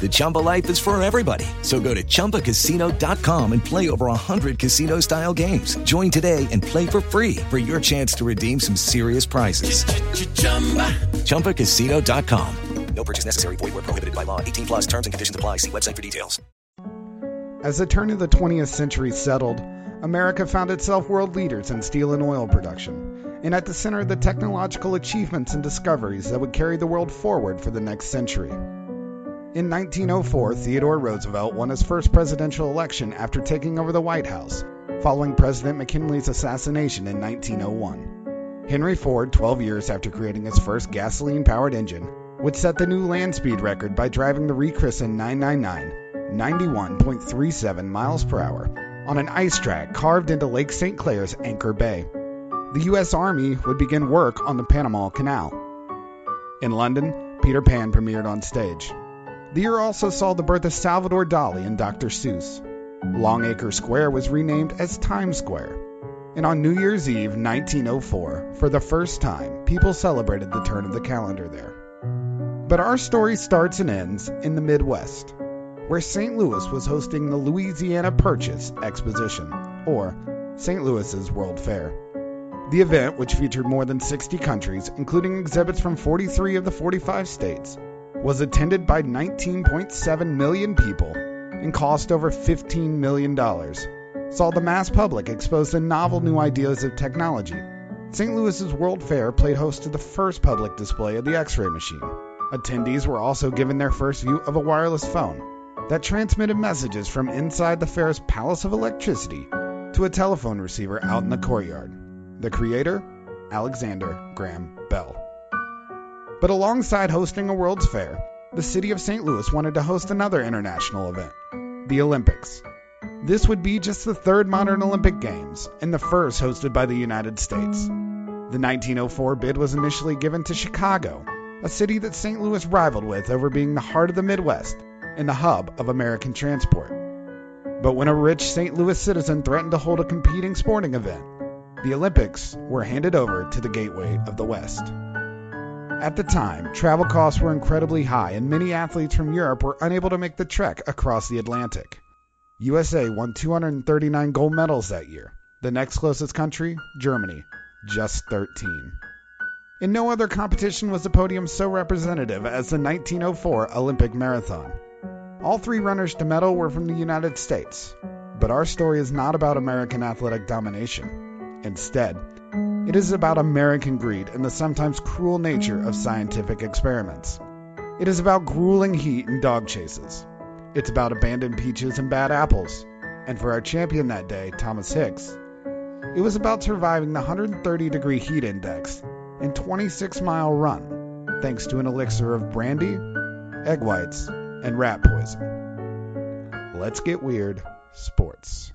The Chumba life is for everybody. So go to ChumbaCasino.com and play over 100 casino style games. Join today and play for free for your chance to redeem some serious prizes. ChumbaCasino.com. No purchase necessary. Void were prohibited by law. 18 plus. Terms and conditions apply. See website for details. As the turn of the 20th century settled, America found itself world leaders in steel and oil production, and at the center of the technological achievements and discoveries that would carry the world forward for the next century. In 1904, Theodore Roosevelt won his first presidential election after taking over the White House, following President McKinley's assassination in 1901. Henry Ford, 12 years after creating his first gasoline powered engine, would set the new land speed record by driving the rechristened 999 91.37 miles per hour on an ice track carved into Lake St. Clair's Anchor Bay. The U.S. Army would begin work on the Panama Canal. In London, Peter Pan premiered on stage. The year also saw the birth of Salvador Dali and Dr. Seuss. Longacre Square was renamed as Times Square. And on New Year's Eve 1904, for the first time, people celebrated the turn of the calendar there. But our story starts and ends in the Midwest, where St. Louis was hosting the Louisiana Purchase Exposition, or St. Louis's World Fair. The event, which featured more than 60 countries, including exhibits from 43 of the 45 states, was attended by 19.7 million people and cost over $15 million. Saw the mass public expose to novel new ideas of technology. St. Louis's World Fair played host to the first public display of the X ray machine. Attendees were also given their first view of a wireless phone that transmitted messages from inside the fair's Palace of Electricity to a telephone receiver out in the courtyard. The creator, Alexander Graham Bell. But alongside hosting a World's Fair, the city of St. Louis wanted to host another international event, the Olympics. This would be just the third modern Olympic Games and the first hosted by the United States. The 1904 bid was initially given to Chicago, a city that St. Louis rivaled with over being the heart of the Midwest and the hub of American transport. But when a rich St. Louis citizen threatened to hold a competing sporting event, the Olympics were handed over to the gateway of the West. At the time, travel costs were incredibly high, and many athletes from Europe were unable to make the trek across the Atlantic. USA won 239 gold medals that year. The next closest country, Germany, just 13. In no other competition was the podium so representative as the 1904 Olympic Marathon. All three runners to medal were from the United States. But our story is not about American athletic domination. Instead, it is about American greed and the sometimes cruel nature of scientific experiments. It is about grueling heat and dog chases. It's about abandoned peaches and bad apples. And for our champion that day, Thomas Hicks, it was about surviving the 130 degree heat index and 26 mile run thanks to an elixir of brandy, egg whites, and rat poison. Let's get weird. Sports.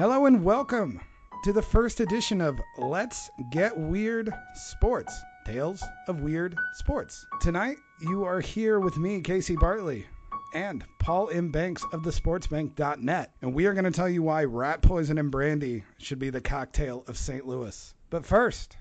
Hello and welcome to the first edition of Let's Get Weird Sports Tales of Weird Sports. Tonight, you are here with me, Casey Bartley, and Paul M. Banks of the sportsbank.net, and we are going to tell you why rat poison and brandy should be the cocktail of St. Louis. But first,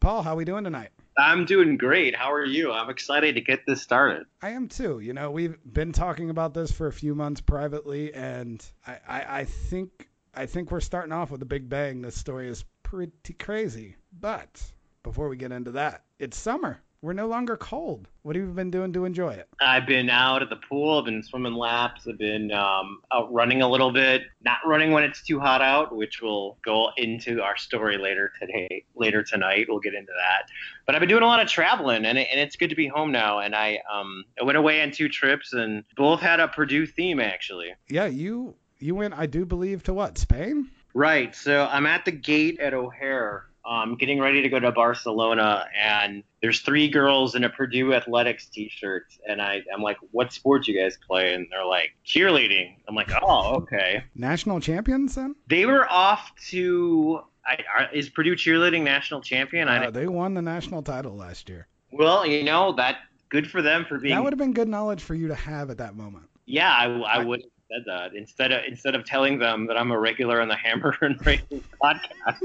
Paul, how are we doing tonight? I'm doing great. How are you? I'm excited to get this started. I am too. You know, we've been talking about this for a few months privately, and I, I, I think I think we're starting off with a big bang. This story is pretty crazy. But before we get into that, it's summer. We're no longer cold. What have you been doing to enjoy it? I've been out at the pool. I've been swimming laps. I've been um, out running a little bit. Not running when it's too hot out, which will go into our story later today, later tonight. We'll get into that. But I've been doing a lot of traveling, and, it, and it's good to be home now. And I um, I went away on two trips, and both had a Purdue theme actually. Yeah, you you went, I do believe, to what Spain? Right. So I'm at the gate at O'Hare um, getting ready to go to Barcelona, and there's three girls in a Purdue Athletics t-shirt, and I, I'm like, "What sport you guys play?" And they're like, "Cheerleading." I'm like, "Oh, okay." National champions then? They were off to. I, are, is Purdue cheerleading national champion? Uh, they won the national title last year. Well, you know that good for them for being. That would have been good knowledge for you to have at that moment. Yeah, I, I, I would said that instead of instead of telling them that I'm a regular on the Hammer and Rails podcast.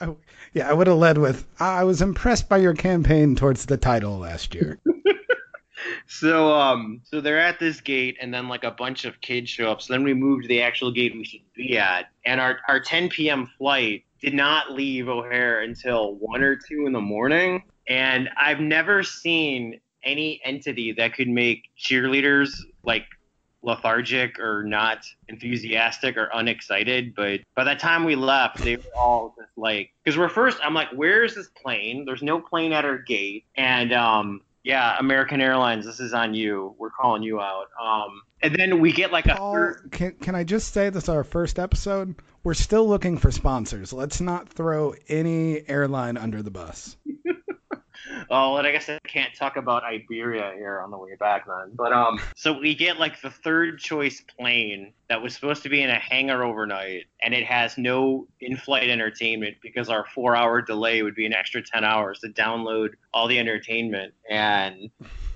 I, yeah, I would have led with I was impressed by your campaign towards the title last year. so um so they're at this gate and then like a bunch of kids show up. So then we move to the actual gate we should be at. And our our 10 p.m. flight did not leave O'Hare until 1 or 2 in the morning. And I've never seen any entity that could make cheerleaders like lethargic or not enthusiastic or unexcited. But by the time we left, they were all just like, because we're first, I'm like, where's this plane? There's no plane at our gate. And, um, yeah, American Airlines, this is on you. We're calling you out. Um, and then we get like a Paul, third. Can, can I just say this is our first episode? We're still looking for sponsors. Let's not throw any airline under the bus. Oh, and I guess I can't talk about Iberia here on the way back then. But um, so we get like the third choice plane that was supposed to be in a hangar overnight, and it has no in-flight entertainment because our four-hour delay would be an extra ten hours to download all the entertainment. And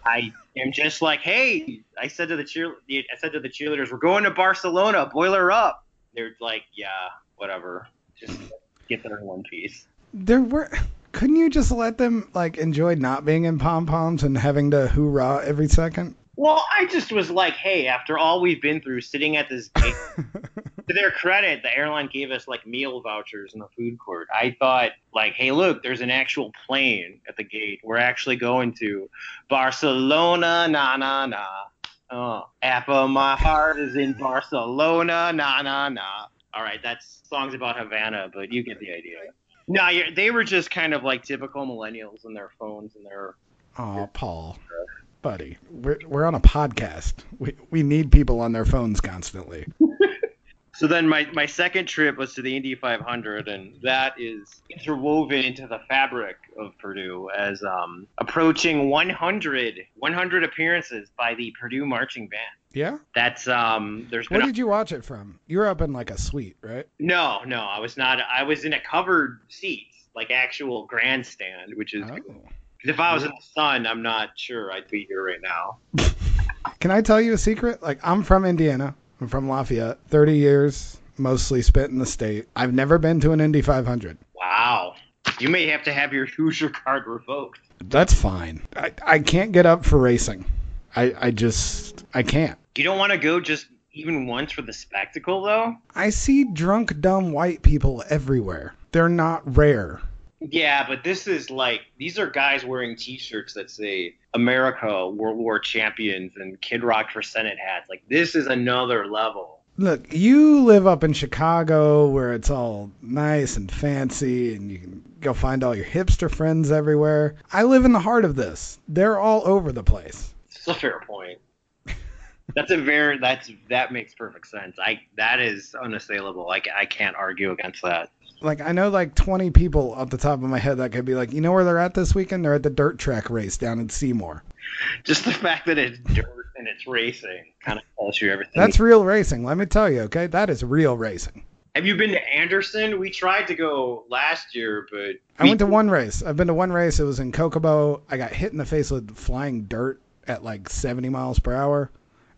I am just like, hey, I said to the cheer, I said to the cheerleaders, we're going to Barcelona, boiler up. They're like, yeah, whatever, just get there in one piece. There were couldn't you just let them like enjoy not being in pom poms and having to hoorah every second? Well, I just was like, hey, after all we've been through, sitting at this gate. to their credit, the airline gave us like meal vouchers in the food court. I thought, like, hey, look, there's an actual plane at the gate. We're actually going to Barcelona, na na na. Oh, half of my heart is in Barcelona, na na na. All right, that's songs about Havana, but you get the idea. No, they were just kind of like typical millennials and their phones and their. Oh, Paul, buddy, we're we're on a podcast. We we need people on their phones constantly. so then my my second trip was to the Indy 500, and that is interwoven into the fabric of Purdue as um, approaching 100 100 appearances by the Purdue marching band. Yeah. That's um. There's. Where did you watch it from? You were up in like a suite, right? No, no, I was not. I was in a covered seat, like actual grandstand, which is. Oh. If I was in the sun, I'm not sure I'd be here right now. Can I tell you a secret? Like I'm from Indiana. I'm from Lafayette. 30 years, mostly spent in the state. I've never been to an Indy 500. Wow. You may have to have your Hoosier card revoked. That's fine. I, I can't get up for racing. I, I just I can't. You don't want to go just even once for the spectacle, though? I see drunk, dumb white people everywhere. They're not rare. Yeah, but this is like, these are guys wearing t shirts that say America, World War Champions, and Kid Rock for Senate hats. Like, this is another level. Look, you live up in Chicago where it's all nice and fancy and you can go find all your hipster friends everywhere. I live in the heart of this. They're all over the place. It's a fair point. That's a very that's that makes perfect sense. I that is unassailable. Like I can't argue against that. Like I know like 20 people off the top of my head that could be like, you know where they're at this weekend? They're at the dirt track race down in Seymour. Just the fact that it's dirt and it's racing kind of tells you everything. That's real racing. Let me tell you, okay? That is real racing. Have you been to Anderson? We tried to go last year, but I went to one race. I've been to one race. It was in Kokomo. I got hit in the face with flying dirt at like 70 miles per hour,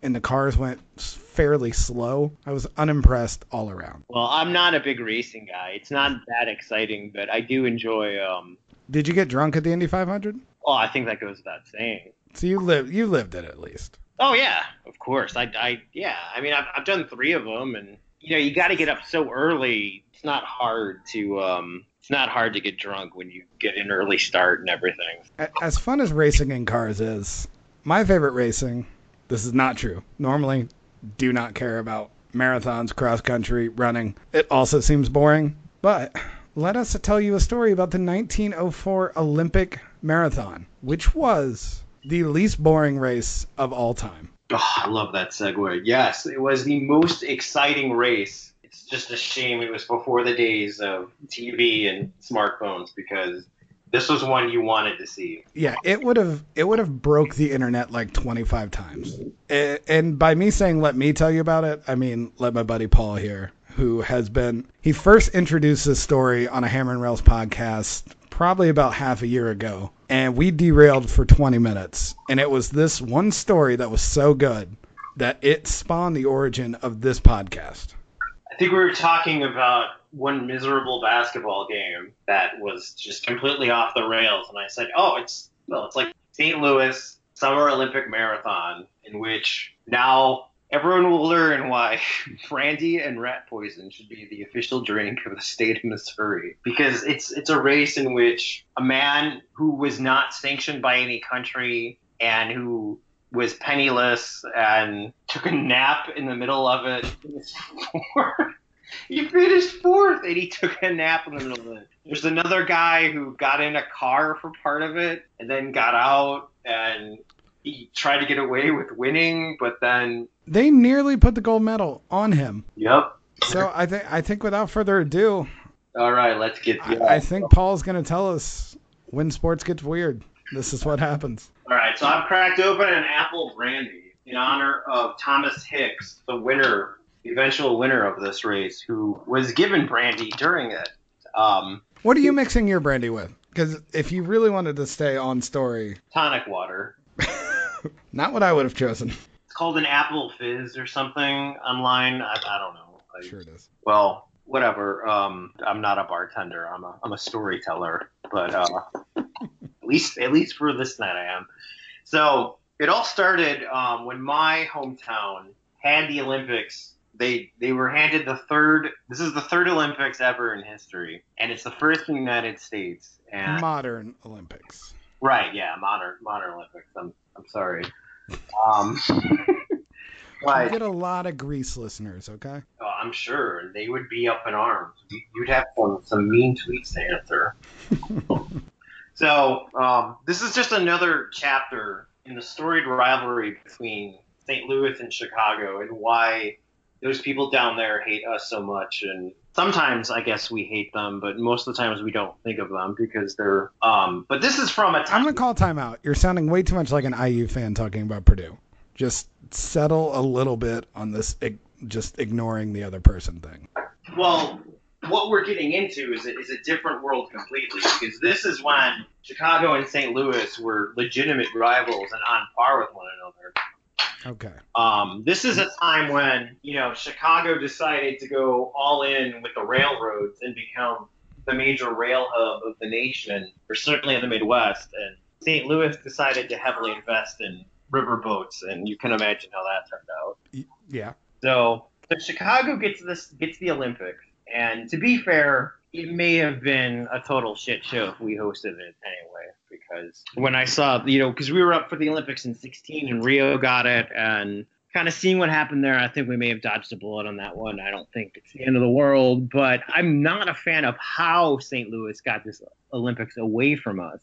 and the cars went fairly slow. I was unimpressed all around. Well, I'm not a big racing guy. It's not that exciting, but I do enjoy. Um, Did you get drunk at the Indy 500? oh, I think that goes without saying. So you lived you lived it at least. Oh yeah, of course. I, I yeah. I mean, I've, I've done three of them, and you know, you got to get up so early. It's not hard to um, it's not hard to get drunk when you get an early start and everything. As fun as racing in cars is, my favorite racing. This is not true. Normally, do not care about marathons, cross country, running. It also seems boring. But let us tell you a story about the 1904 Olympic Marathon, which was the least boring race of all time. Oh, I love that segue. Yes, it was the most exciting race. It's just a shame it was before the days of TV and smartphones because this was one you wanted to see. Yeah, it would have it would have broke the internet like 25 times. And by me saying let me tell you about it, I mean let my buddy Paul here, who has been he first introduced this story on a Hammer and Rails podcast probably about half a year ago, and we derailed for 20 minutes. And it was this one story that was so good that it spawned the origin of this podcast. I think we were talking about one miserable basketball game that was just completely off the rails, and I said, "Oh, it's well, it's like St. Louis Summer Olympic Marathon, in which now everyone will learn why brandy and rat poison should be the official drink of the state of Missouri, because it's it's a race in which a man who was not sanctioned by any country and who was penniless and took a nap in the middle of it. he finished fourth and he took a nap in the middle of it. There's another guy who got in a car for part of it and then got out and he tried to get away with winning, but then They nearly put the gold medal on him. yep. So I think I think without further ado, All right, let's get. I, I think Paul's going to tell us when sports gets weird. This is what happens. All right, so I've cracked open an apple brandy in honor of Thomas Hicks, the winner, eventual winner of this race, who was given brandy during it. Um, What are you mixing your brandy with? Because if you really wanted to stay on story, tonic water. not what I would have chosen. It's called an apple fizz or something online. I, I don't know. Sure it is. Well, whatever. Um, I'm not a bartender. I'm a I'm a storyteller. But uh, at least at least for this night I am. So it all started um, when my hometown had the Olympics. They they were handed the third. This is the third Olympics ever in history, and it's the first in the United States. And Modern Olympics. Right, yeah, modern modern Olympics. I'm I'm sorry. Um, We get a lot of Greece listeners, okay? oh, I'm sure they would be up in arms. You- You'd have some some mean tweets to answer. so um, this is just another chapter in the storied rivalry between St. Louis and Chicago, and why those people down there hate us so much. And sometimes I guess we hate them, but most of the times we don't think of them because they're. Um, but this is from a I'm time. going to call timeout. You're sounding way too much like an IU fan talking about Purdue. Just settle a little bit on this just ignoring the other person thing. Well, what we're getting into is a, is a different world completely because this is when Chicago and St. Louis were legitimate rivals and on par with one another. Okay. Um, this is a time when you know Chicago decided to go all in with the railroads and become the major rail hub of the nation, or certainly in the Midwest. And St. Louis decided to heavily invest in riverboats, and you can imagine how that turned out. Yeah. So, so Chicago gets this gets the Olympics, and to be fair, it may have been a total shit show if we hosted it anyway. Because when I saw, you know, because we were up for the Olympics in '16 and Rio got it, and kind of seeing what happened there, I think we may have dodged a bullet on that one. I don't think it's the end of the world, but I'm not a fan of how St. Louis got this Olympics away from us.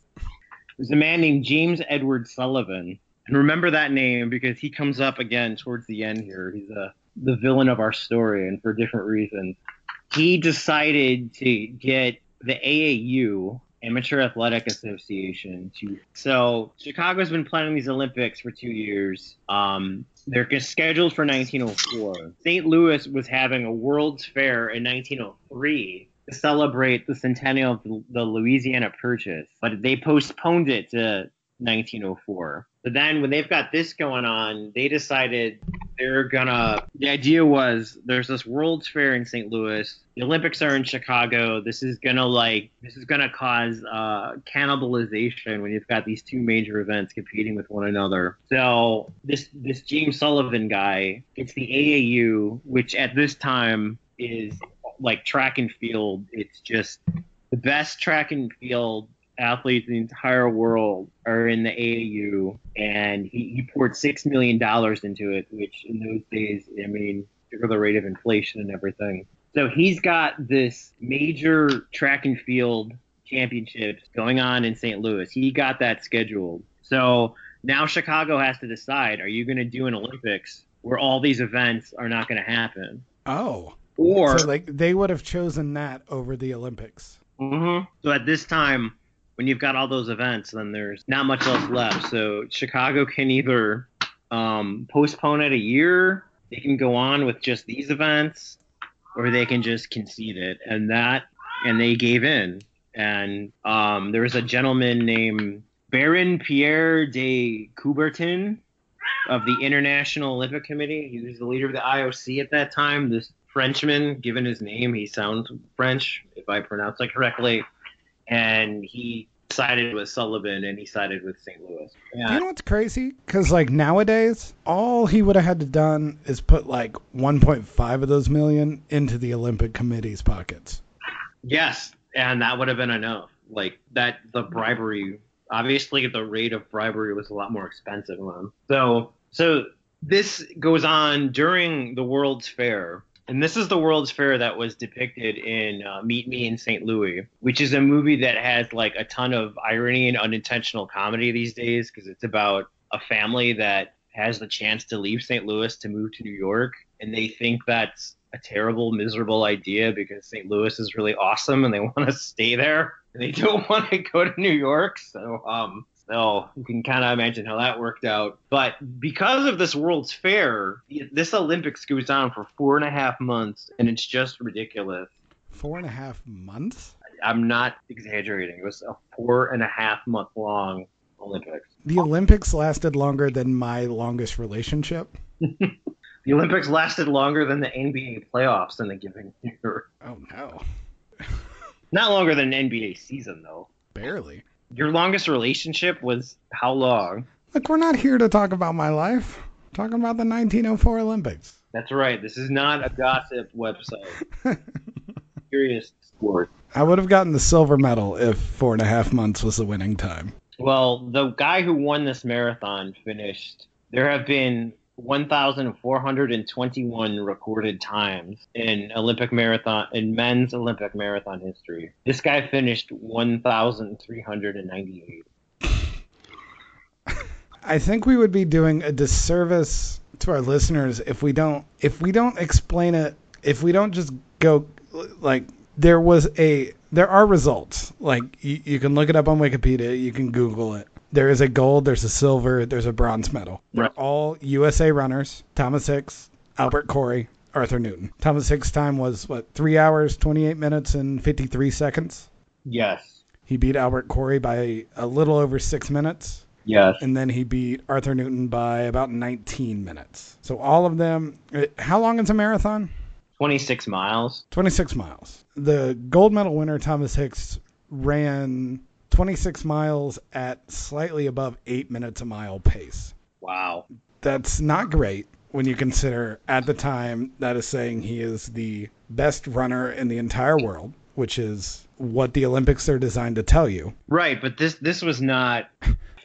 There's a man named James Edward Sullivan, and remember that name because he comes up again towards the end here. He's a the villain of our story, and for different reasons. He decided to get the AAU Amateur Athletic Association. So Chicago's been planning these Olympics for two years. Um, they're scheduled for 1904. St. Louis was having a World's Fair in 1903 to celebrate the centennial of the, the Louisiana Purchase, but they postponed it to 1904. But then when they've got this going on, they decided they're gonna. The idea was there's this World's Fair in St. Louis. The Olympics are in Chicago. This is gonna like this is gonna cause uh, cannibalization when you've got these two major events competing with one another. So this this James Sullivan guy gets the AAU, which at this time is like track and field. It's just the best track and field athletes in the entire world are in the AAU, and he, he poured six million dollars into it, which in those days, I mean, for the rate of inflation and everything. So he's got this major track and field championships going on in St. Louis. He got that scheduled. So now Chicago has to decide: Are you going to do an Olympics where all these events are not going to happen? Oh. Or so like they would have chosen that over the Olympics. Mm-hmm. So at this time, when you've got all those events, then there's not much else left. So Chicago can either um, postpone it a year, they can go on with just these events, or they can just concede it. And that, and they gave in. And um, there was a gentleman named Baron Pierre de Coubertin of the International Olympic Committee. He was the leader of the IOC at that time. This Frenchman, given his name, he sounds French, if I pronounce it correctly. And he sided with Sullivan and he sided with St. Louis. Yeah. You know what's crazy? Because like nowadays, all he would have had to done is put like 1.5 of those million into the Olympic Committee's pockets. Yes, and that would have been enough. Like that, the bribery. Obviously, the rate of bribery was a lot more expensive him. So, so this goes on during the World's Fair and this is the World's Fair that was depicted in uh, Meet Me in St. Louis, which is a movie that has like a ton of irony and unintentional comedy these days because it's about a family that has the chance to leave St. Louis to move to New York, and they think that's a terrible, miserable idea because St. Louis is really awesome and they want to stay there. And they don't want to go to New York. So, um, so you can kind of imagine how that worked out. But because of this World's Fair, this Olympics goes on for four and a half months, and it's just ridiculous. Four and a half months? I'm not exaggerating. It was a four and a half month long Olympics. The Olympics lasted longer than my longest relationship. the Olympics lasted longer than the NBA playoffs in a given year. Oh no. Not longer than an NBA season though. Barely. Your longest relationship was how long? Look, we're not here to talk about my life. We're talking about the 1904 Olympics. That's right. This is not a gossip website. Curious sport. I would have gotten the silver medal if four and a half months was the winning time. Well, the guy who won this marathon finished. There have been 1,421 recorded times in Olympic marathon in men's Olympic marathon history. This guy finished 1,398. I think we would be doing a disservice to our listeners if we don't if we don't explain it if we don't just go like there was a there are results like you, you can look it up on Wikipedia you can Google it there is a gold, there's a silver, there's a bronze medal. They're right. all USA runners. Thomas Hicks, Albert Corey, Arthur Newton. Thomas Hicks' time was what three hours, 28 minutes, and 53 seconds. Yes. He beat Albert Corey by a little over six minutes. Yes. And then he beat Arthur Newton by about 19 minutes. So all of them. Uh, how long is a marathon? 26 miles. 26 miles. The gold medal winner, Thomas Hicks, ran 26 miles at slightly above eight minutes a mile pace. Wow. That's not great when you consider at the time that is saying he is the best runner in the entire world, which is what the Olympics are designed to tell you. Right, but this this was not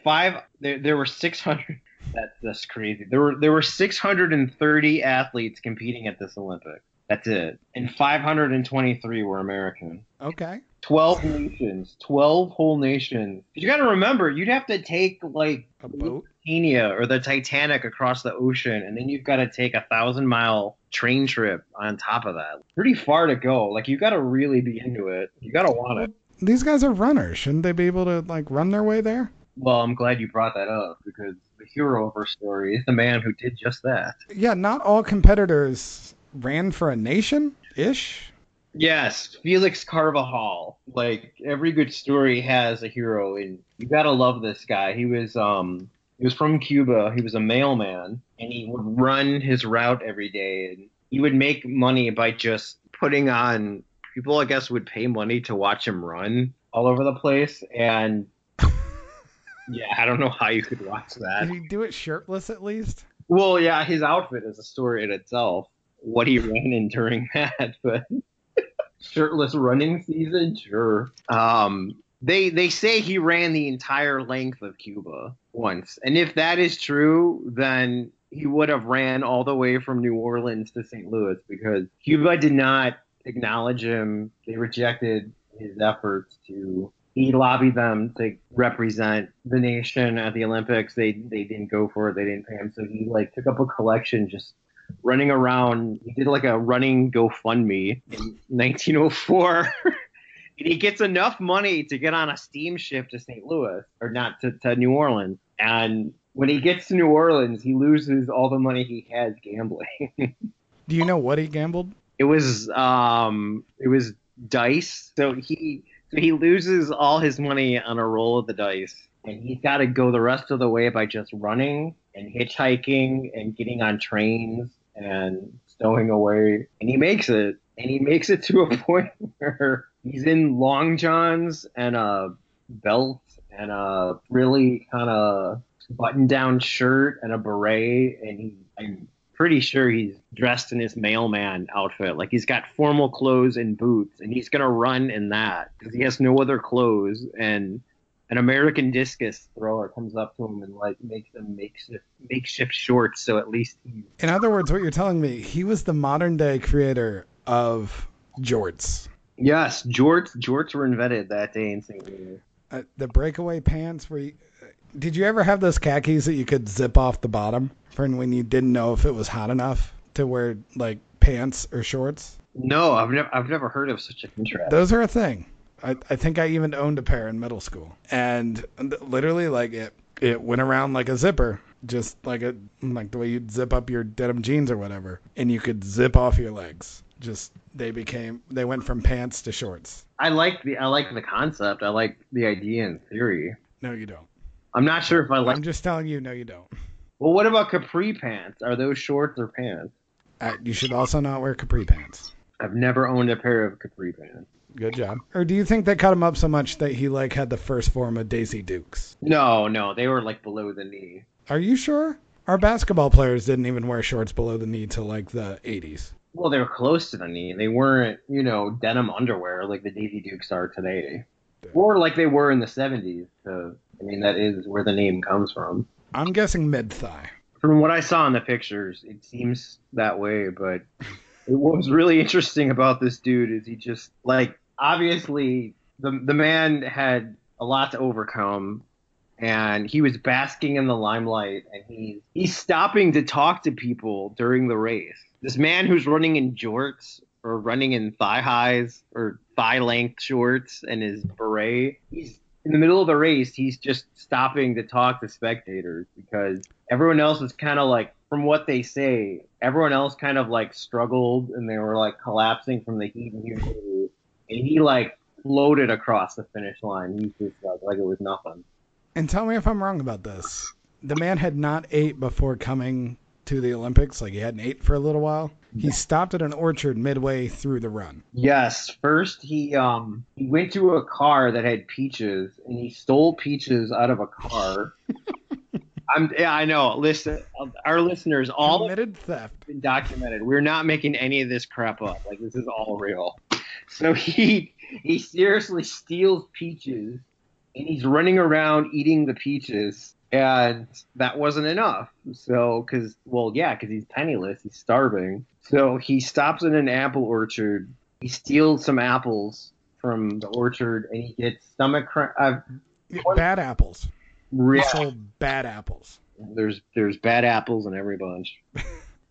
five there there were 600 That's that's crazy. There were there were 630 athletes competing at this Olympic. That's it, and 523 were American. Okay. 12 nations, 12 whole nations. You got to remember, you'd have to take like A boat. Lusitania or the Titanic across the ocean, and then you've got to take a thousand mile train trip on top of that. Pretty far to go. Like you got to really be into it. You got to want it. These guys are runners. Shouldn't they be able to like run their way there? Well, I'm glad you brought that up because the hero of our story is the man who did just that. Yeah, not all competitors ran for a nation ish. Yes, Felix Carvajal. Like every good story has a hero, and you gotta love this guy. He was um he was from Cuba. He was a mailman, and he would run his route every day, and he would make money by just putting on. People, I guess, would pay money to watch him run all over the place, and yeah, I don't know how you could watch that. Did he do it shirtless at least? Well, yeah, his outfit is a story in itself. What he ran in during that, but shirtless running season, sure. Um, they they say he ran the entire length of Cuba once, and if that is true, then he would have ran all the way from New Orleans to St. Louis because Cuba did not acknowledge him. They rejected his efforts to. He lobbied them to represent the nation at the Olympics. They they didn't go for it. They didn't pay him. So he like took up a collection just running around. He did like a running GoFundMe in 1904. and he gets enough money to get on a steamship to St. Louis, or not to, to New Orleans. And when he gets to New Orleans, he loses all the money he has gambling. Do you know what he gambled? it was um it was dice. So he so he loses all his money on a roll of the dice. And he's got to go the rest of the way by just running and hitchhiking and getting on trains and stowing away. And he makes it. And he makes it to a point where he's in long johns and a belt and a really kind of button down shirt and a beret. And he, I'm pretty sure he's dressed in his mailman outfit. Like he's got formal clothes and boots, and he's gonna run in that because he has no other clothes. And an American discus thrower comes up to him and like makes him makeshift makeshift shorts, so at least he. In other words, what you're telling me, he was the modern day creator of jorts. Yes, jorts jorts were invented that day in St. Louis. Uh, the breakaway pants where you, did you ever have those khakis that you could zip off the bottom for when you didn't know if it was hot enough to wear like pants or shorts? No, I've never I've never heard of such a contrast. Those are a thing. I, I think I even owned a pair in middle school, and literally like it it went around like a zipper, just like a like the way you'd zip up your denim jeans or whatever, and you could zip off your legs. Just they became they went from pants to shorts. I like the I like the concept. I like the idea in theory. No, you don't. I'm not sure if I like. I'm just telling you, no, you don't. Well, what about capri pants? Are those shorts or pants? Uh, you should also not wear capri pants. I've never owned a pair of capri pants. Good job. Or do you think they cut him up so much that he like had the first form of Daisy Dukes? No, no, they were like below the knee. Are you sure? Our basketball players didn't even wear shorts below the knee till like the 80s. Well, they were close to the knee. They weren't, you know, denim underwear like the Daisy Dukes are today, or like they were in the 70s. So, I mean, that is where the name comes from. I'm guessing mid thigh. From what I saw in the pictures, it seems that way. But what was really interesting about this dude is he just like obviously the the man had a lot to overcome and he was basking in the limelight and he's he's stopping to talk to people during the race. This man who's running in jorts or running in thigh highs or thigh length shorts and his beret, he's in the middle of the race, he's just stopping to talk to spectators because everyone else is kind of like from what they say, everyone else kind of like struggled and they were like collapsing from the heat and humidity. And he like floated across the finish line. He just like, like it was nothing. And tell me if I'm wrong about this. The man had not ate before coming to the Olympics. Like he hadn't ate for a little while. He stopped at an orchard midway through the run. Yes, first he um he went to a car that had peaches and he stole peaches out of a car. I'm yeah, I know. Listen, our listeners all Committed theft. been documented. We're not making any of this crap up. Like this is all real. So he he seriously steals peaches and he's running around eating the peaches and that wasn't enough. So, because well, yeah, because he's penniless, he's starving. So he stops in an apple orchard. He steals some apples from the orchard, and he gets stomach cramp. Uh, Bad apples. Re- He sold bad apples. there's there's bad apples in every bunch.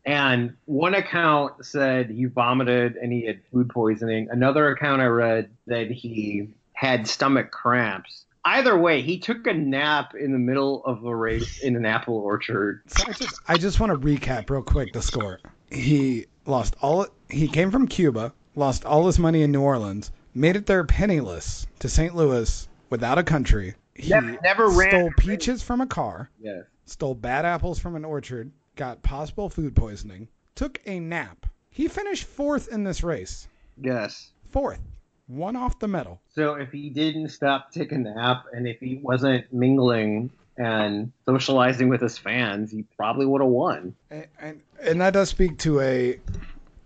and one account said he vomited and he had food poisoning. Another account I read that he had stomach cramps. Either way, he took a nap in the middle of a race in an apple orchard. So I just I just want to recap real quick the score. He lost all he came from Cuba, lost all his money in New Orleans, made it there penniless to St. Louis without a country. He Never- never ran stole race. peaches from a car, Yes. stole bad apples from an orchard, got possible food poisoning, took a nap. He finished fourth in this race. Yes. Fourth. One off the medal. So if he didn't stop taking a nap and if he wasn't mingling and socializing with his fans, he probably would have won. And, and and that does speak to a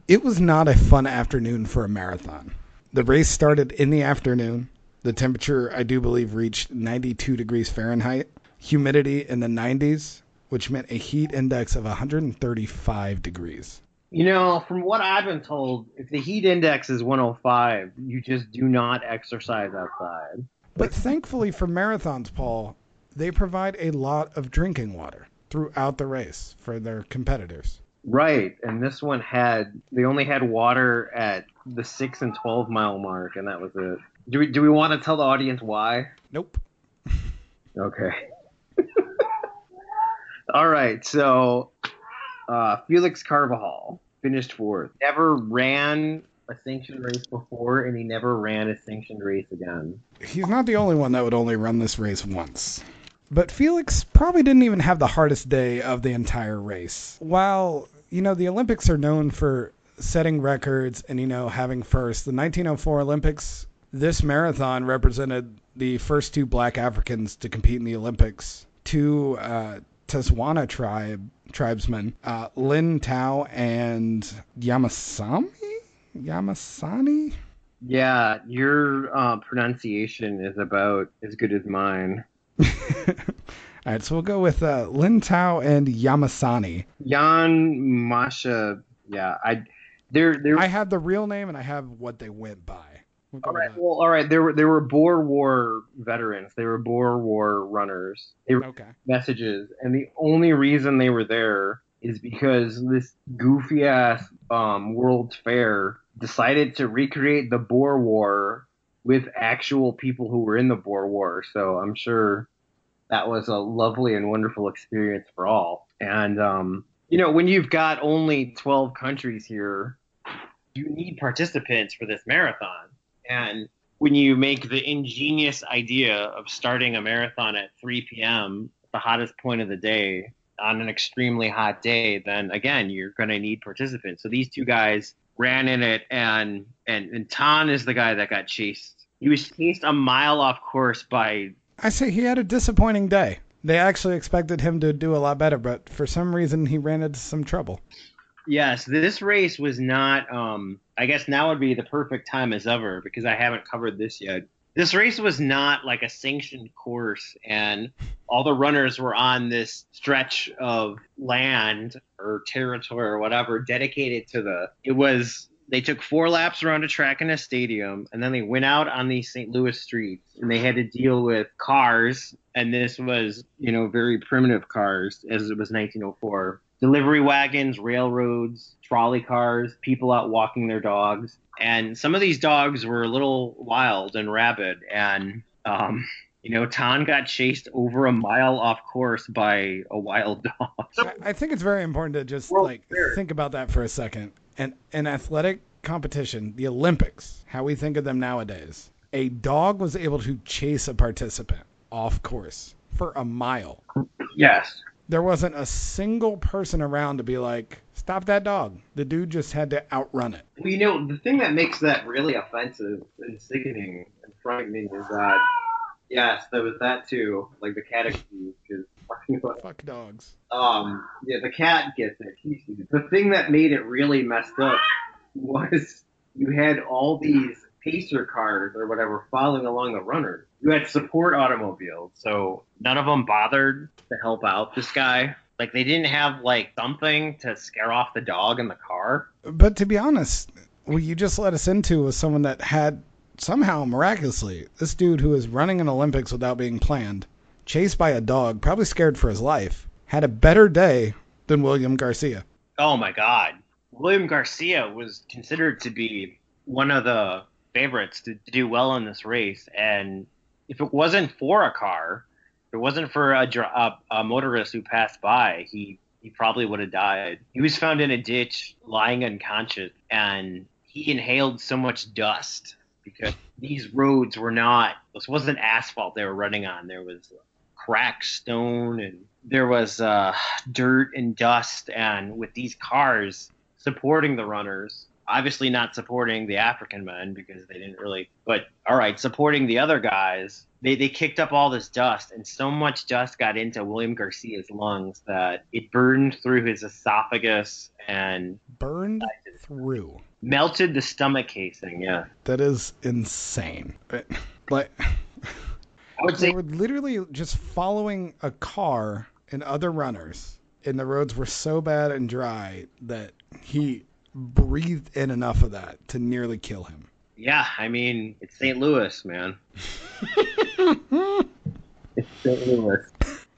it was not a fun afternoon for a marathon. The race started in the afternoon. The temperature I do believe reached 92 degrees Fahrenheit, humidity in the 90s, which meant a heat index of 135 degrees. You know, from what I've been told, if the heat index is 105, you just do not exercise outside. But thankfully for marathons, Paul, they provide a lot of drinking water throughout the race for their competitors. Right, and this one had they only had water at the six and twelve mile mark, and that was it. Do we do we want to tell the audience why? Nope. Okay. All right, so uh, Felix Carvajal finished fourth. Never ran a sanctioned race before, and he never ran a sanctioned race again. he's not the only one that would only run this race once. But Felix probably didn't even have the hardest day of the entire race. While, you know, the Olympics are known for setting records and, you know, having first, the 1904 Olympics, this marathon represented the first two black Africans to compete in the Olympics. Two uh, Tswana tribe tribesmen, uh, Lin Tao and Yamasami? Yamasani? Yeah, your uh, pronunciation is about as good as mine. All right, so we'll go with uh, Lin Tao and Yamasani. Jan Masha, yeah, I, they're they're I have the real name and I have what they went by. We'll All right. Well, all right. They were they were Boer War veterans. They were Boer War runners. They were Okay. messages, and the only reason they were there is because this goofy ass um, World's Fair decided to recreate the Boer War with actual people who were in the Boer War. So I'm sure that was a lovely and wonderful experience for all. And um, you know, when you've got only 12 countries here, you need participants for this marathon. And when you make the ingenious idea of starting a marathon at 3 p.m., the hottest point of the day, on an extremely hot day, then again, you're going to need participants. So these two guys ran in it, and, and, and Tan is the guy that got chased. He was chased a mile off course by. I say he had a disappointing day. They actually expected him to do a lot better, but for some reason he ran into some trouble. Yes, this race was not. Um, I guess now would be the perfect time as ever because I haven't covered this yet. This race was not like a sanctioned course, and all the runners were on this stretch of land or territory or whatever dedicated to the. It was. They took four laps around a track in a stadium, and then they went out on the St. Louis streets, and they had to deal with cars. And this was, you know, very primitive cars, as it was 1904 delivery wagons, railroads, trolley cars, people out walking their dogs. And some of these dogs were a little wild and rabid. And, um, you know, Tan got chased over a mile off course by a wild dog. I, I think it's very important to just like think about that for a second. And an athletic competition, the Olympics, how we think of them nowadays, a dog was able to chase a participant off course for a mile. Yes. There wasn't a single person around to be like, stop that dog. The dude just had to outrun it. Well, you know, the thing that makes that really offensive and sickening and frightening is that, yes, there was that too, like the cat excuse, because Fuck dogs. um, yeah, the cat gets it. The thing that made it really messed up was you had all these pacer cars or whatever following along the runners. You had support automobiles, so none of them bothered to help out this guy. Like they didn't have like something to scare off the dog in the car. But to be honest, what you just let us into was someone that had somehow miraculously this dude who was running an Olympics without being planned, chased by a dog, probably scared for his life, had a better day than William Garcia. Oh my God. William Garcia was considered to be one of the favorites to, to do well in this race. And if it wasn't for a car, if it wasn't for a, a, a motorist who passed by, he, he probably would have died. He was found in a ditch, lying unconscious, and he inhaled so much dust because these roads were not, this wasn't asphalt they were running on. There was cracked stone and there was uh, dirt and dust. And with these cars supporting the runners, obviously not supporting the African men because they didn't really, but all right, supporting the other guys, they, they kicked up all this dust and so much dust got into William Garcia's lungs that it burned through his esophagus and Burned through. melted the stomach casing. Yeah. That is insane. But, like, I would they say were literally just following a car and other runners, and the roads were so bad and dry that he breathed in enough of that to nearly kill him. Yeah, I mean, it's St. Louis, man. it's St. Louis.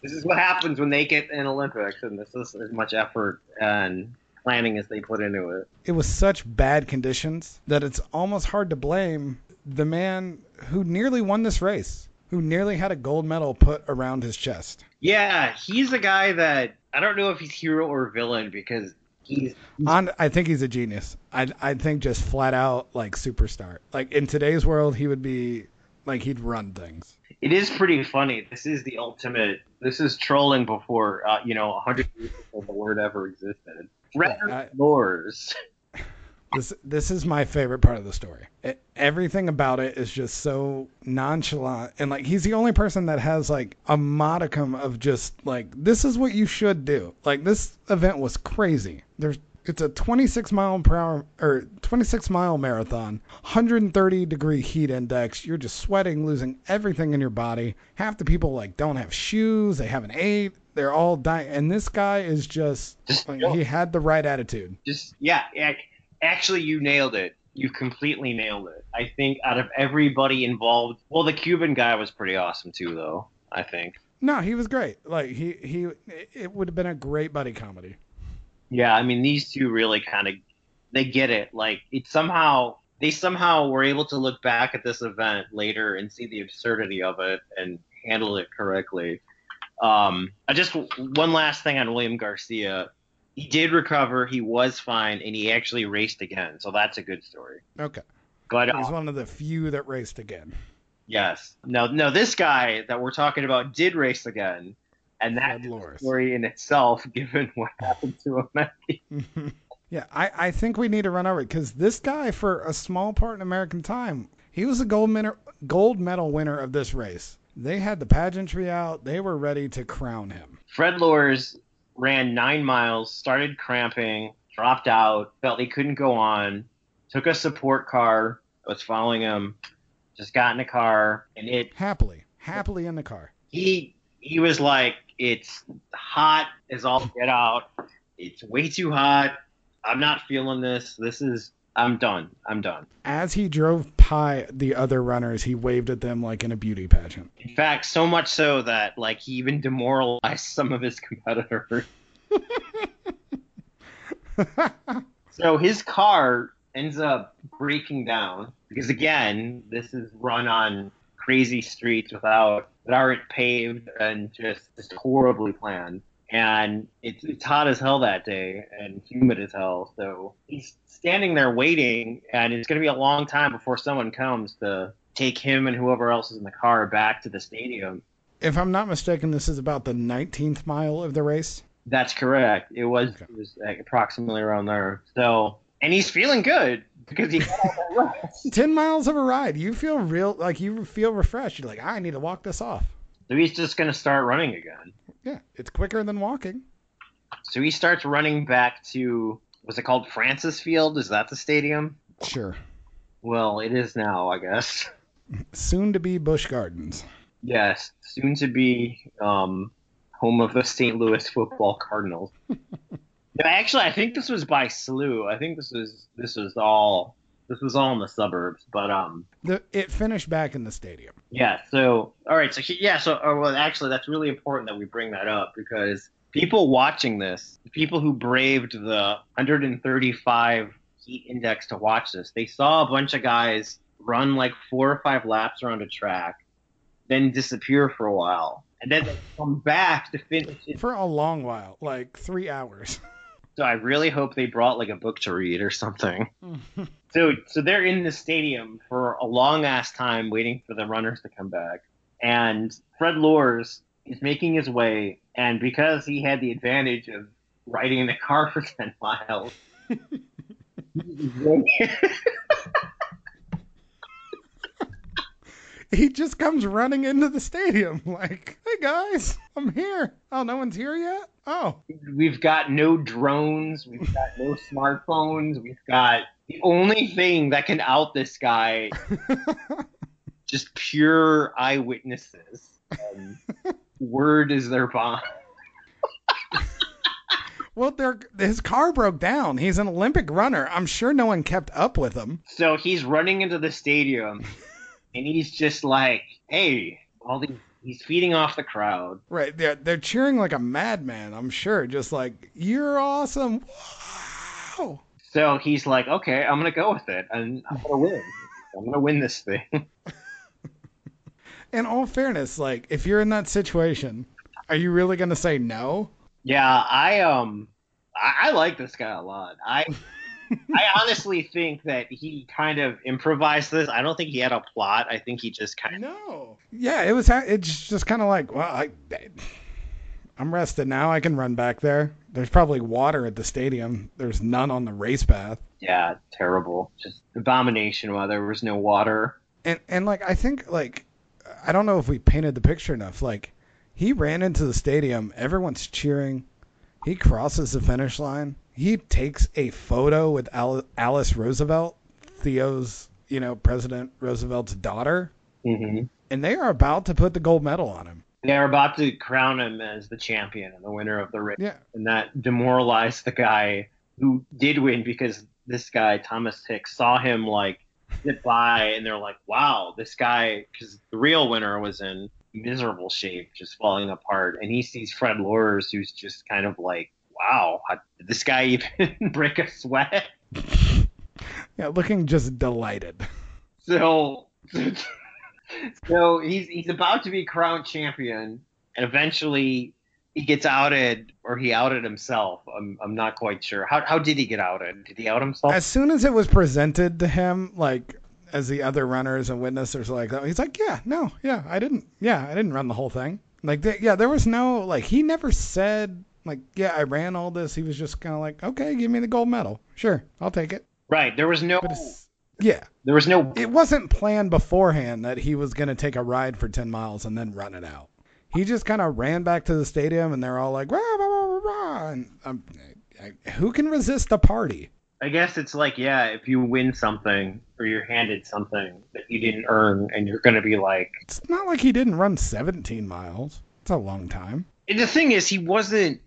This is what happens when they get in Olympics, and this is as much effort and planning as they put into it. It was such bad conditions that it's almost hard to blame the man who nearly won this race, who nearly had a gold medal put around his chest. Yeah, he's a guy that I don't know if he's hero or villain because he's On, I think he's a genius. I I think just flat out like superstar. Like in today's world, he would be like he'd run things. it is pretty funny. This is the ultimate. This is trolling before uh, you know, a hundred years before the word ever existed. Red I- Lures. This this is my favorite part of the story. It, everything about it is just so nonchalant, and like he's the only person that has like a modicum of just like this is what you should do. Like this event was crazy. There's it's a 26 mile per hour or 26 mile marathon, 130 degree heat index. You're just sweating, losing everything in your body. Half the people like don't have shoes, they haven't ate, they're all dying, and this guy is just, Just like, he had the right attitude. just yeah, ac- actually you nailed it. You completely nailed it. I think out of everybody involved well the cuban guy was pretty awesome too though i think. No, he was great. Like he he it would have been a great buddy comedy. yeah i mean these two really kind of they get it. Like it somehow they somehow were able to look back at this event later and see the absurdity of it and handle it correctly. Um i just one last thing on william garcia he did recover he was fine and he actually raced again so that's a good story Okay. but uh, He's one of the few that raced again. Yes. No, no, this guy that we're talking about did race again, and a story in itself, given what happened to him. Yeah, I, I think we need to run over it because this guy, for a small part in American time, he was a gold medal, gold medal winner of this race. They had the pageantry out. They were ready to crown him. Fred Lorz ran nine miles, started cramping, dropped out, felt he couldn't go on, took a support car, was following him, just got in the car, and it Happily, happily in the car. he he was like, "It's hot as all get out. It's way too hot. I'm not feeling this. This is." I'm done. I'm done. As he drove by the other runners, he waved at them like in a beauty pageant. In fact, so much so that like he even demoralized some of his competitors. so his car ends up breaking down because again, this is run on crazy streets without that aren't paved and just just horribly planned. And it's, it's hot as hell that day and humid as hell. So he's standing there waiting, and it's going to be a long time before someone comes to take him and whoever else is in the car back to the stadium. If I'm not mistaken, this is about the 19th mile of the race. That's correct. It was it was like approximately around there. So and he's feeling good because he got all that rest. 10 miles of a ride. You feel real, like you feel refreshed. You're like, I need to walk this off. So he's just gonna start running again. Yeah, it's quicker than walking. So he starts running back to was it called Francis Field? Is that the stadium? Sure. Well, it is now, I guess. Soon to be Busch Gardens. Yes, soon to be um, home of the St. Louis Football Cardinals. no, actually, I think this was by SLU. I think this was this was all this was all in the suburbs. But um, The, it finished back in the stadium. yeah. So all right. So he- yeah. So uh, well, actually, that's really important that we bring that up because people watching this, people who braved the 135 heat index to watch this, they saw a bunch of guys run like four or five laps around a track, then disappear for a while, and then they come back to finish it. For a long while, like three hours. So I really hope they brought like a book to read or something. So so they're in the stadium for a long ass time waiting for the runners to come back. And Fred Lorz is making his way and because he had the advantage of riding in the car for ten miles. he just comes running into the stadium like, "Hey guys, I'm here. Oh, no one's here yet. Oh, we've got no drones, we've got no smartphones, we've got the only thing that can out this guy just pure eyewitnesses. Um, word is their bond. well, their his car broke down. He's an Olympic runner. I'm sure no one kept up with him. So he's running into the stadium, and he's just like, "Hey, all these." He's feeding off the crowd. Right? They're they're cheering like a madman. I'm sure, just like you're awesome. Wow. So he's like, "Okay, I'm gonna go with it, and I'm gonna win. I'm gonna win this thing." In all fairness, like if you're in that situation, are you really gonna say no? Yeah, I um, I, I like this guy a lot. I I honestly think that he kind of improvised this. I don't think he had a plot. I think he just kind of no. Yeah, it was. It's just kind of like, well, I, I'm rested now. I can run back there. There's probably water at the stadium. There's none on the race path. Yeah, terrible. Just abomination while there was no water. And and like I think like I don't know if we painted the picture enough. Like he ran into the stadium. Everyone's cheering. He crosses the finish line. He takes a photo with Al- Alice Roosevelt, Theo's, you know, President Roosevelt's daughter, Mm-hmm. and they are about to put the gold medal on him. They're about to crown him as the champion and the winner of the race. Yeah. And that demoralized the guy who did win because this guy, Thomas Hicks, saw him like zip by and they're like, wow, this guy, because the real winner was in miserable shape, just falling apart. And he sees Fred Lorz, who's just kind of like, wow, did this guy even break a sweat? Yeah, looking just delighted. So, so he's he's about to be crowned champion, and eventually he gets outed, or he outed himself. I'm I'm not quite sure. How how did he get outed? Did he out himself? As soon as it was presented to him, like as the other runners and witnesses like that, he's like, yeah, no, yeah, I didn't, yeah, I didn't run the whole thing. Like, yeah, there was no like he never said like, yeah, I ran all this. He was just kind of like, okay, give me the gold medal, sure, I'll take it. Right. There was no. Yeah. There was no. It wasn't planned beforehand that he was gonna take a ride for ten miles and then run it out. He just kind of ran back to the stadium, and they're all like, rah, rah, rah, and um, I- who can resist a party? I guess it's like yeah, if you win something or you're handed something that you didn't earn, and you're gonna be like. It's not like he didn't run 17 miles. It's a long time. And the thing is, he wasn't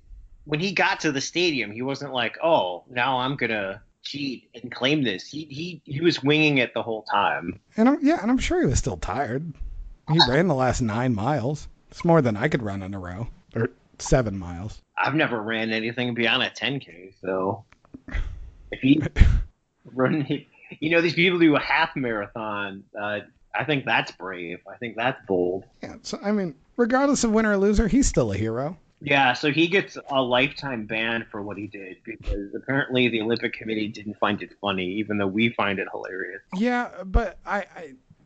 when he got to the stadium. He wasn't like, oh, now I'm gonna cheat and claim this. He he he was winging it the whole time. And I'm, yeah, and I'm sure he was still tired. He ran the last nine miles. It's more than I could run in a row, or seven miles. I've never ran anything beyond a 10k, so if he run, you know, these people do a half marathon. Uh, I think that's brave. I think that's bold. Yeah, so I mean, regardless of winner or loser, he's still a hero. Yeah, so he gets a lifetime ban for what he did because apparently the Olympic Committee didn't find it funny, even though we find it hilarious. Yeah, but I,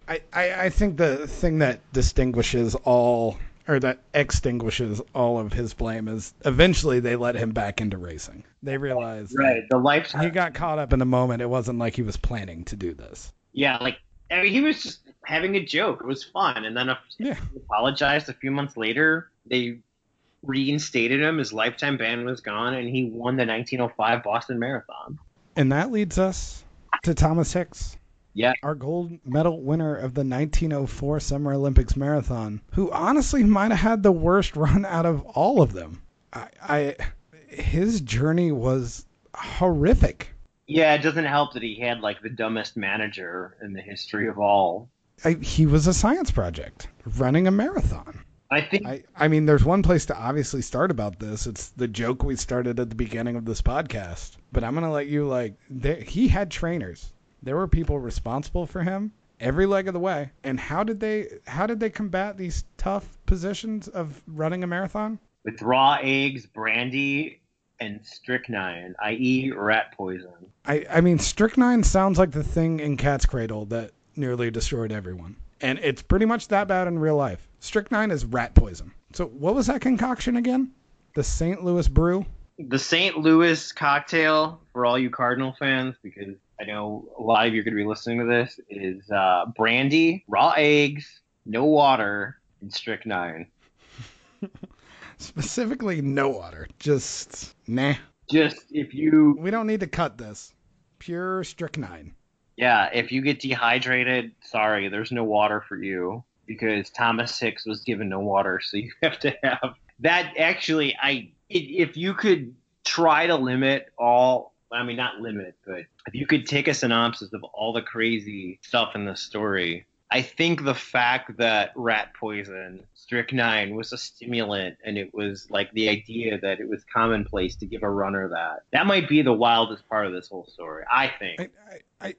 I, I, I think the thing that distinguishes all, or that extinguishes all of his blame is eventually they let him back into racing. They realized Right, the lifetime. he got caught up in the moment. It wasn't like he was planning to do this. Yeah, like I mean, he was just having a joke. It was fun, and then a, yeah. he apologized a few months later. They reinstated him. His lifetime ban was gone, and he won the 1905 Boston Marathon. And that leads us to Thomas Hicks. Yeah. Our gold medal winner of the 1904 Summer Olympics marathon, who honestly might have had the worst run out of all of them. I, I his journey was horrific. Yeah, it doesn't help that he had like the dumbest manager in the history of all. I, he was a science project running a marathon. I think I, I mean, there's one place to obviously start about this. It's the joke we started at the beginning of this podcast. But I'm gonna let you like. There, he had trainers. There were people responsible for him every leg of the way. And how did they how did they combat these tough positions of running a marathon? with raw eggs, brandy, and strychnine, i.e., rat poison. I, I mean, strychnine sounds like the thing in Cat's Cradle that nearly destroyed everyone. And it's pretty much that bad in real life. Strychnine is rat poison. So what was that concoction again? The St. Louis brew? The St. Louis cocktail for all you Cardinal fans, because I know a lot of you are going to be listening to this, is uh, brandy, raw eggs, no water, and strychnine. Specifically, no water. Just nah. Just if you, We don't need to cut this. Pure strychnine. yeah, if you get dehydrated, sorry, there's no water for you because Thomas Hicks was given no water, so you have to have that. Actually, I if you could try to limit all. I mean, not limit, but if you could take a synopsis of all the crazy stuff in the story, I think the fact that rat poison, strychnine, was a stimulant and it was like the idea that it was commonplace to give a runner that, that might be the wildest part of this whole story, I think. I, I, I,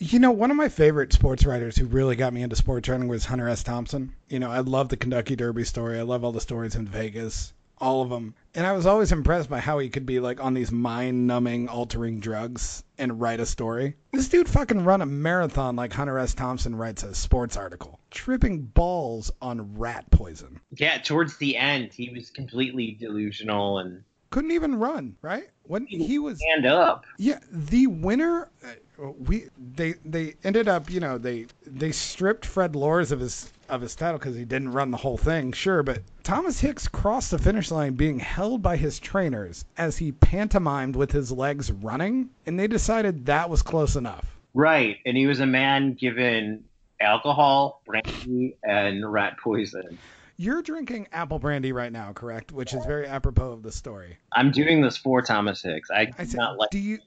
you know, one of my favorite sports writers who really got me into sports writing was Hunter S. Thompson. You know, I love the Kentucky Derby story. I love all the stories in Vegas, all of them. And I was always impressed by how he could be like on these mind-numbing, altering drugs and write a story. This dude fucking run a marathon like Hunter S. Thompson writes a sports article, tripping balls on rat poison. Yeah, towards the end, he was completely delusional and Couldn't even run, right? When he was stand up. Yeah, the winner. uh, We they they ended up you know they they stripped Fred Lorz of his of his title because he didn't run the whole thing, sure. But Thomas Hicks crossed the finish line being held by his trainers as he pantomimed with his legs running, and they decided that was close enough. Right, and he was a man given alcohol, brandy, and rat poison. You're drinking apple brandy right now, correct? Which is very apropos of the story. I'm doing this for Thomas Hicks. I, I do said, not like. do you?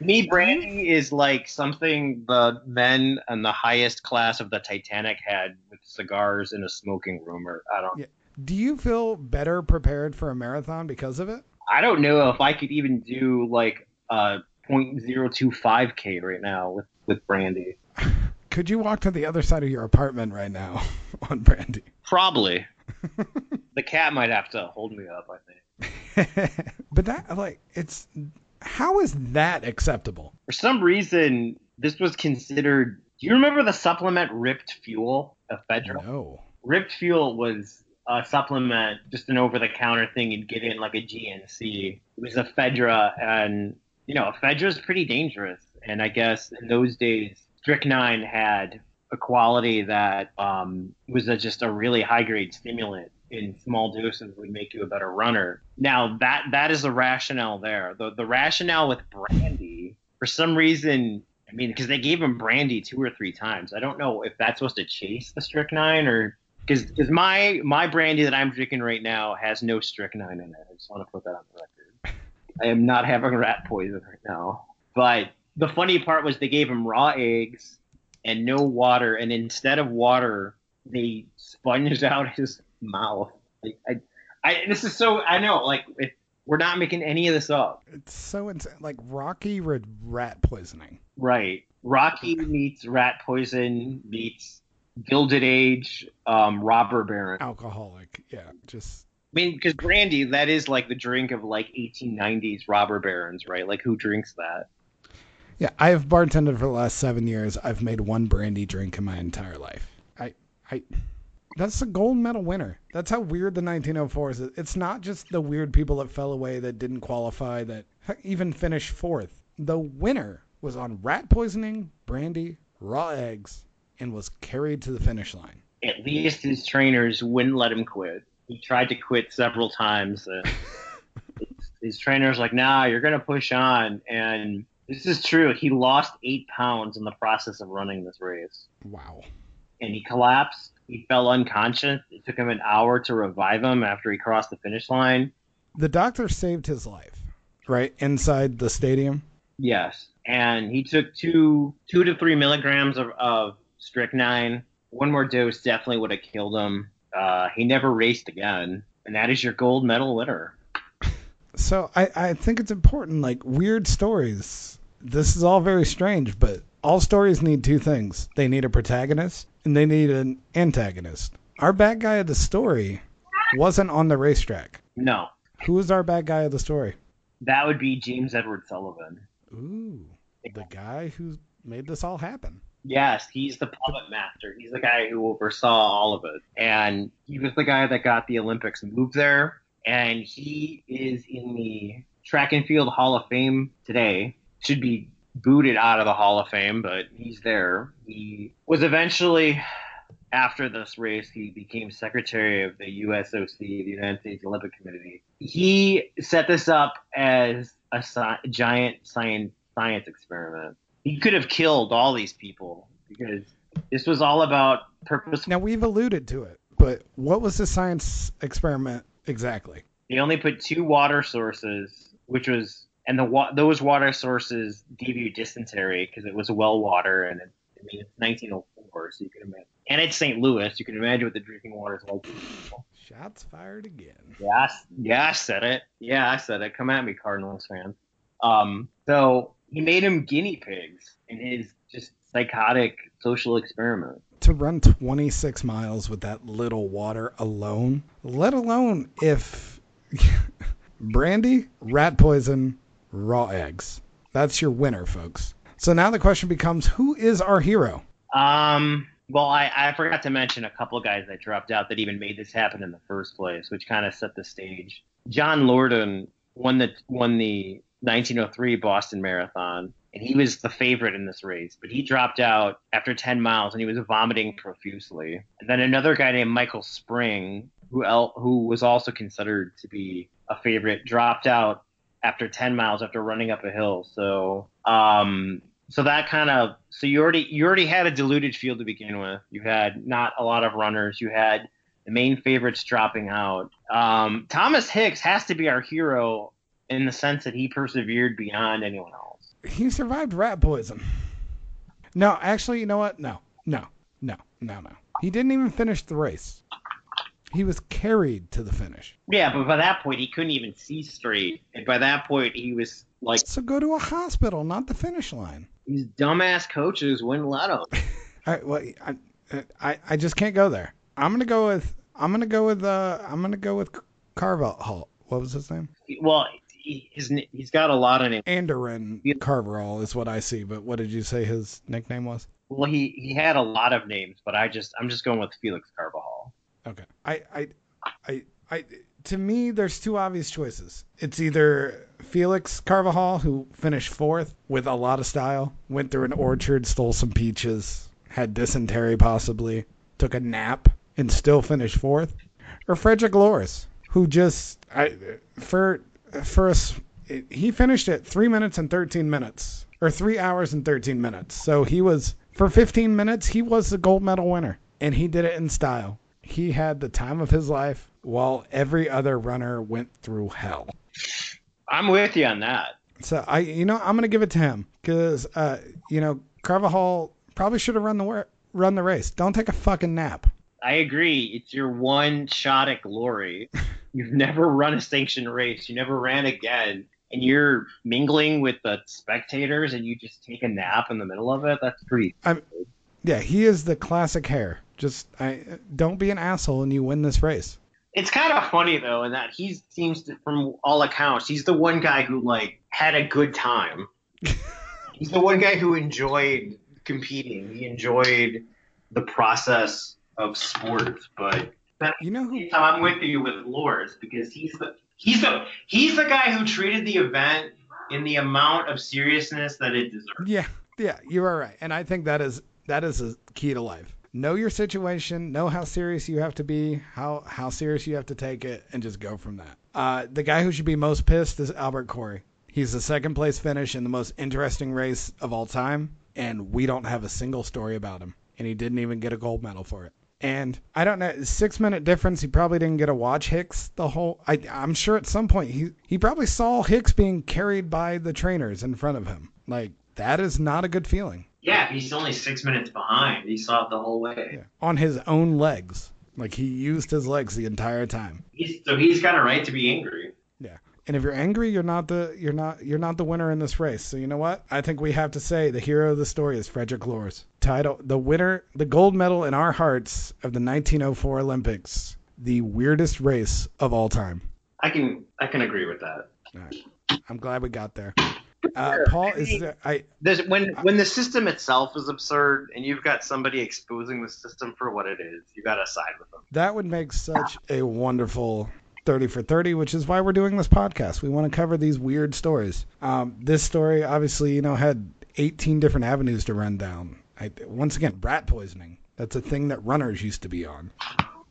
Me, brandy is like something the men and the highest class of the Titanic had with cigars in a smoking room, or I don't. Yeah. Do you feel better prepared for a marathon because of it? I don't know if I could even do like a .025k right now with with brandy. Could you walk to the other side of your apartment right now on brandy? Probably. the cat might have to hold me up. I think. but that like it's how is that acceptable? For some reason, this was considered. Do you remember the supplement Ripped Fuel, ephedra? No. Ripped Fuel was a supplement, just an over-the-counter thing you'd get in like a GNC. It was ephedra, and you know, ephedra is pretty dangerous. And I guess in those days, strychnine had a quality that um, was a, just a really high-grade stimulant. In small doses would make you a better runner. Now that that is the rationale there. The the rationale with brandy, for some reason, I mean, because they gave him brandy two or three times. I don't know if that's supposed to chase the strychnine or because my my brandy that I'm drinking right now has no strychnine in it. I just want to put that on the record. I am not having rat poison right now. But the funny part was they gave him raw eggs and no water, and instead of water, they sponged out his mouth. I, I, I this is so I know like it, we're not making any of this up. It's so insane. Like Rocky rat poisoning. Right. Rocky meets rat poison meets Gilded Age um, robber baron. Alcoholic. Yeah. Just. I mean, because brandy, that is like the drink of like 1890s robber barons, right? Like who drinks that? Yeah. I have bartended for the last seven years. I've made one brandy drink in my entire life. I. I. That's a gold medal winner. That's how weird the 1904 is. It's not just the weird people that fell away that didn't qualify that even finished fourth. The winner was on rat poisoning, brandy, raw eggs, and was carried to the finish line. At least his trainers wouldn't let him quit. He tried to quit several times. Uh, his, his trainers like, nah, you're gonna push on. And This is true. He lost eight pounds in the process of running this race. Wow. And he collapsed. He fell unconscious. It took him an hour to revive him after he crossed the finish line. The doctor saved his life, right? Inside the stadium. Yes. And he took two two to three milligrams of, of strychnine. One more dose definitely would have killed him. Uh, he never raced again. And that is your gold medal winner. So I, I think it's important, like weird stories. This is all very strange, but all stories need two things. They need a protagonist and they need an antagonist. Our bad guy of the story wasn't on the racetrack. No. Who was our bad guy of the story? That would be James Edward Sullivan. Ooh. The guy who made this all happen. Yes, he's the puppet master. He's the guy who oversaw all of it. And he was the guy that got the Olympics moved there. And he is in the track and field Hall of Fame today. Should be booted out of the Hall of Fame, but he's there. He was eventually, after this race, he became secretary of the USOC, the United States Olympic Committee. He set this up as a sci- giant science science experiment. He could have killed all these people because this was all about purpose. Now we've alluded to it, but what was the science experiment exactly? They only put two water sources, which was and the wa- those water sources gave you dysentery because it was well water and it, I mean it's 1904, so you can imagine. And it's St. Louis, you can imagine what the drinking water is like. Shots fired again. Yeah, yeah, I said it. Yeah, I said it. Come at me, Cardinals fans. Um, so he made him guinea pigs in his just psychotic social experiment. To run 26 miles with that little water alone, let alone if brandy, rat poison, raw eggs. That's your winner, folks. So now the question becomes who is our hero? Um, well, I, I forgot to mention a couple guys that dropped out that even made this happen in the first place, which kind of set the stage. John Lordon won the won the 1903 Boston Marathon, and he was the favorite in this race, but he dropped out after 10 miles and he was vomiting profusely. And then another guy named Michael Spring, who el- who was also considered to be a favorite, dropped out after 10 miles after running up a hill. So, um, so that kind of so you already you already had a diluted field to begin with. You had not a lot of runners. You had the main favorites dropping out. Um, Thomas Hicks has to be our hero in the sense that he persevered beyond anyone else. He survived rat poison. No, actually, you know what? No, no, no, no, no. He didn't even finish the race. He was carried to the finish. Yeah, but by that point he couldn't even see straight, and by that point he was like, So go to a hospital, not the finish line. these dumbass coaches wouldn't let him. All right, well, I, I, I just can't go there. I'm gonna go with, I'm gonna go with, uh, I'm gonna go with Carvajal. What was his name? well, he, his he's got a lot of names. Andarín Carvajal is what I see. But what did you say his nickname was? Well, he he had a lot of names, but I just I'm just going with Felix Carvajal. Okay. I, I, I, I, to me, there's two obvious choices. It's either Felix Carvajal, who finished fourth with a lot of style, went through an orchard, stole some peaches, had dysentery possibly, took a nap, and still finished fourth, or Frederick Loris, who just, I, for, for us, he finished at three minutes and 13 minutes, or three hours and 13 minutes. So he was, for 15 minutes, he was the gold medal winner, and he did it in style he had the time of his life while every other runner went through hell. I'm with you on that. So I, you know, I'm gonna give it to him because, uh, you know, Carvajal probably should have run the run the race. Don't take a fucking nap. I agree. It's your one shot at glory. You've never run a sanctioned race. You never ran again. And you're mingling with the spectators and you just take a nap in the middle of it. That's pretty. I'm, yeah, he is the classic hare. Just I, don't be an asshole and you win this race. It's kind of funny though, in that he seems to, from all accounts, he's the one guy who like had a good time. he's the one guy who enjoyed competing. He enjoyed the process of sports, but you know who I'm with you with Loris because he's the he's the he's the guy who treated the event in the amount of seriousness that it deserves. Yeah, yeah, you are right, and I think that is that is a key to life. Know your situation, know how serious you have to be, how how serious you have to take it, and just go from that. Uh, the guy who should be most pissed is Albert Corey. He's the second place finish in the most interesting race of all time, and we don't have a single story about him. And he didn't even get a gold medal for it. And I don't know, six minute difference. He probably didn't get to watch Hicks the whole. I, I'm sure at some point he he probably saw Hicks being carried by the trainers in front of him. Like that is not a good feeling. Yeah, he's only six minutes behind. He saw it the whole way. On his own legs, like he used his legs the entire time. He's, so he's got a right to be angry. Yeah. And if you're angry, you're not the you're not you're not the winner in this race. So you know what? I think we have to say the hero of the story is Frederick Lorz. Title the winner, the gold medal in our hearts of the 1904 Olympics, the weirdest race of all time. I can I can agree with that. Right. I'm glad we got there. Uh, Paul, is there, I There's, when when the system itself is absurd and you've got somebody exposing the system for what it is, you got to side with them. that would make such a wonderful 30 for 30, which is why we're doing this podcast. We want to cover these weird stories. Um, this story, obviously, you know, had 18 different avenues to run down. I, once again, rat poisoning. That's a thing that runners used to be on.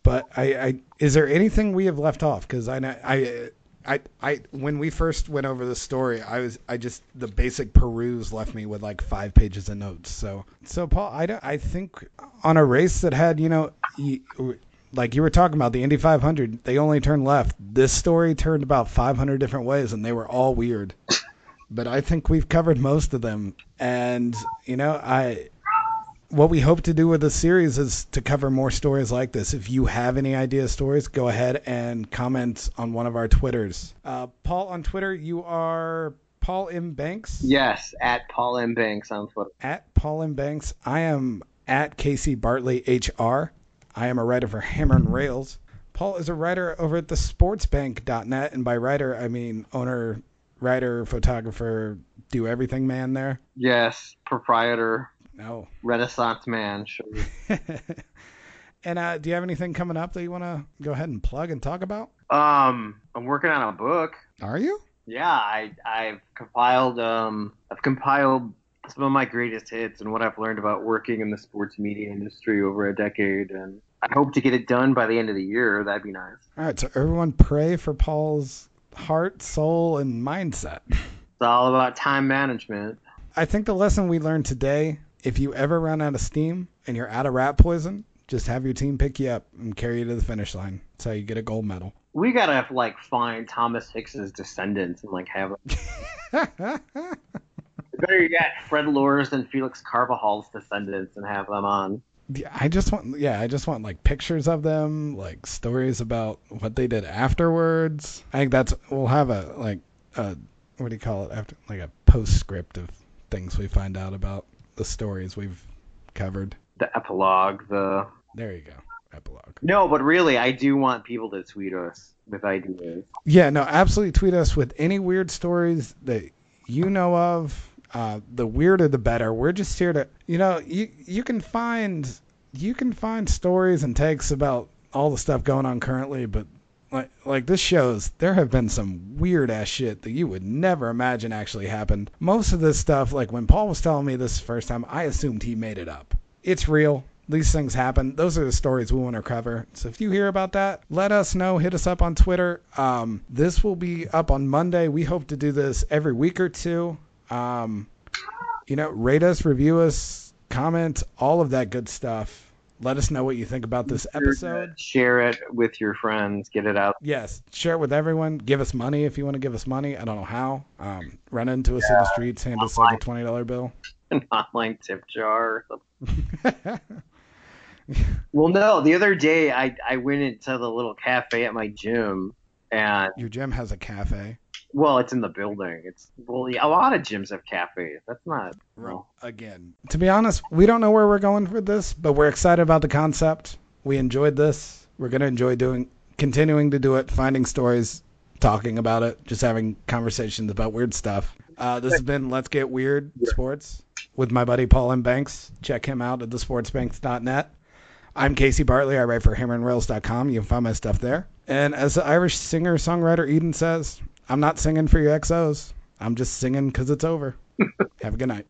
But I, I is there anything we have left off? Because I, know- I, I, I, when we first went over the story, I was, I just the basic peruse left me with like five pages of notes. So, so Paul, I, don't- I think on a race that had, you know, like you were talking about the Indy 500, they only turned left. This story turned about 500 different ways, and they were all weird. But I think we've covered most of them, and you know, I what we hope to do with the series is to cover more stories like this. If you have any idea stories, go ahead and comment on one of our Twitters. Uh, Paul on Twitter, you are Paul M Banks. Yes, at Paul M Banks on Twitter. At Paul M Banks, I am at Casey Bartley HR. I am a writer for Hammer and Rails. Paul is a writer over at the sportsbank.net, and by writer I mean owner, writer, photographer, do everything man there. Yes, proprietor, No. Renaissance man. Sure. and uh, do you have anything coming up that you want to go ahead and plug and talk about? Um, I'm working on a book. Are you? Yeah, I I've compiled um I've compiled some of my greatest hits and what I've learned about working in the sports media industry over a decade, and I hope to get it done by the end of the year. That'd be nice. All right, so everyone pray for Paul's heart, soul, and mindset. It's all about time management. I think the lesson we learned today if you ever run out of steam and you're out of rat poison, just have your team pick you up and carry you to the finish line. That's how you get a gold medal. We gotta like find Thomas Hicks's descendants and like have. Better yet, Fred Lorz and Felix Carvajal's descendants and have them on. Yeah, I just want yeah, I just want like pictures of them, like stories about what they did afterwards. I think that's we'll have a like a what do you call it after like a postscript of things we find out about the stories we've covered. The epilogue, the There you go. Epilogue. no, but really, I do want people to tweet us with ideas. Yeah, no, absolutely tweet us with any weird stories that you know of. Uh, the weirder the better. We're just here to, you know, you you can find you can find stories and takes about all the stuff going on currently, but like like this shows there have been some weird ass shit that you would never imagine actually happened. Most of this stuff, like when Paul was telling me this first time, I assumed he made it up. It's real. These things happen. Those are the stories we want to cover. So if you hear about that, let us know. Hit us up on Twitter. Um, this will be up on Monday. We hope to do this every week or two. Um, you know, rate us, review us, comment, all of that good stuff. Let us know what you think about this episode. Share it with your friends. Get it out. Yes, share it with everyone. Give us money if you want to give us money. I don't know how. Um, run into us in the streets, hand us like a twenty dollar bill. An online tip jar. Well, no. The other day, I I went into the little cafe at my gym, and Your gym has a cafe. Well, it's in the building. It's well, yeah, a lot of gyms have cafes. That's not. No. Again, to be honest, we don't know where we're going with this, but we're excited about the concept. We enjoyed this. We're gonna enjoy doing, continuing to do it, finding stories, talking about it, just having conversations about weird stuff. Uh, this has been Let's Get Weird Sports with my buddy Paul M. Banks. Check him out at thesportsbanks.net. I'm Casey Bartley. I write for hammerandrails.com. You can find my stuff there. And as the Irish singer songwriter Eden says, I'm not singing for your XOs. I'm just singing because it's over. Have a good night.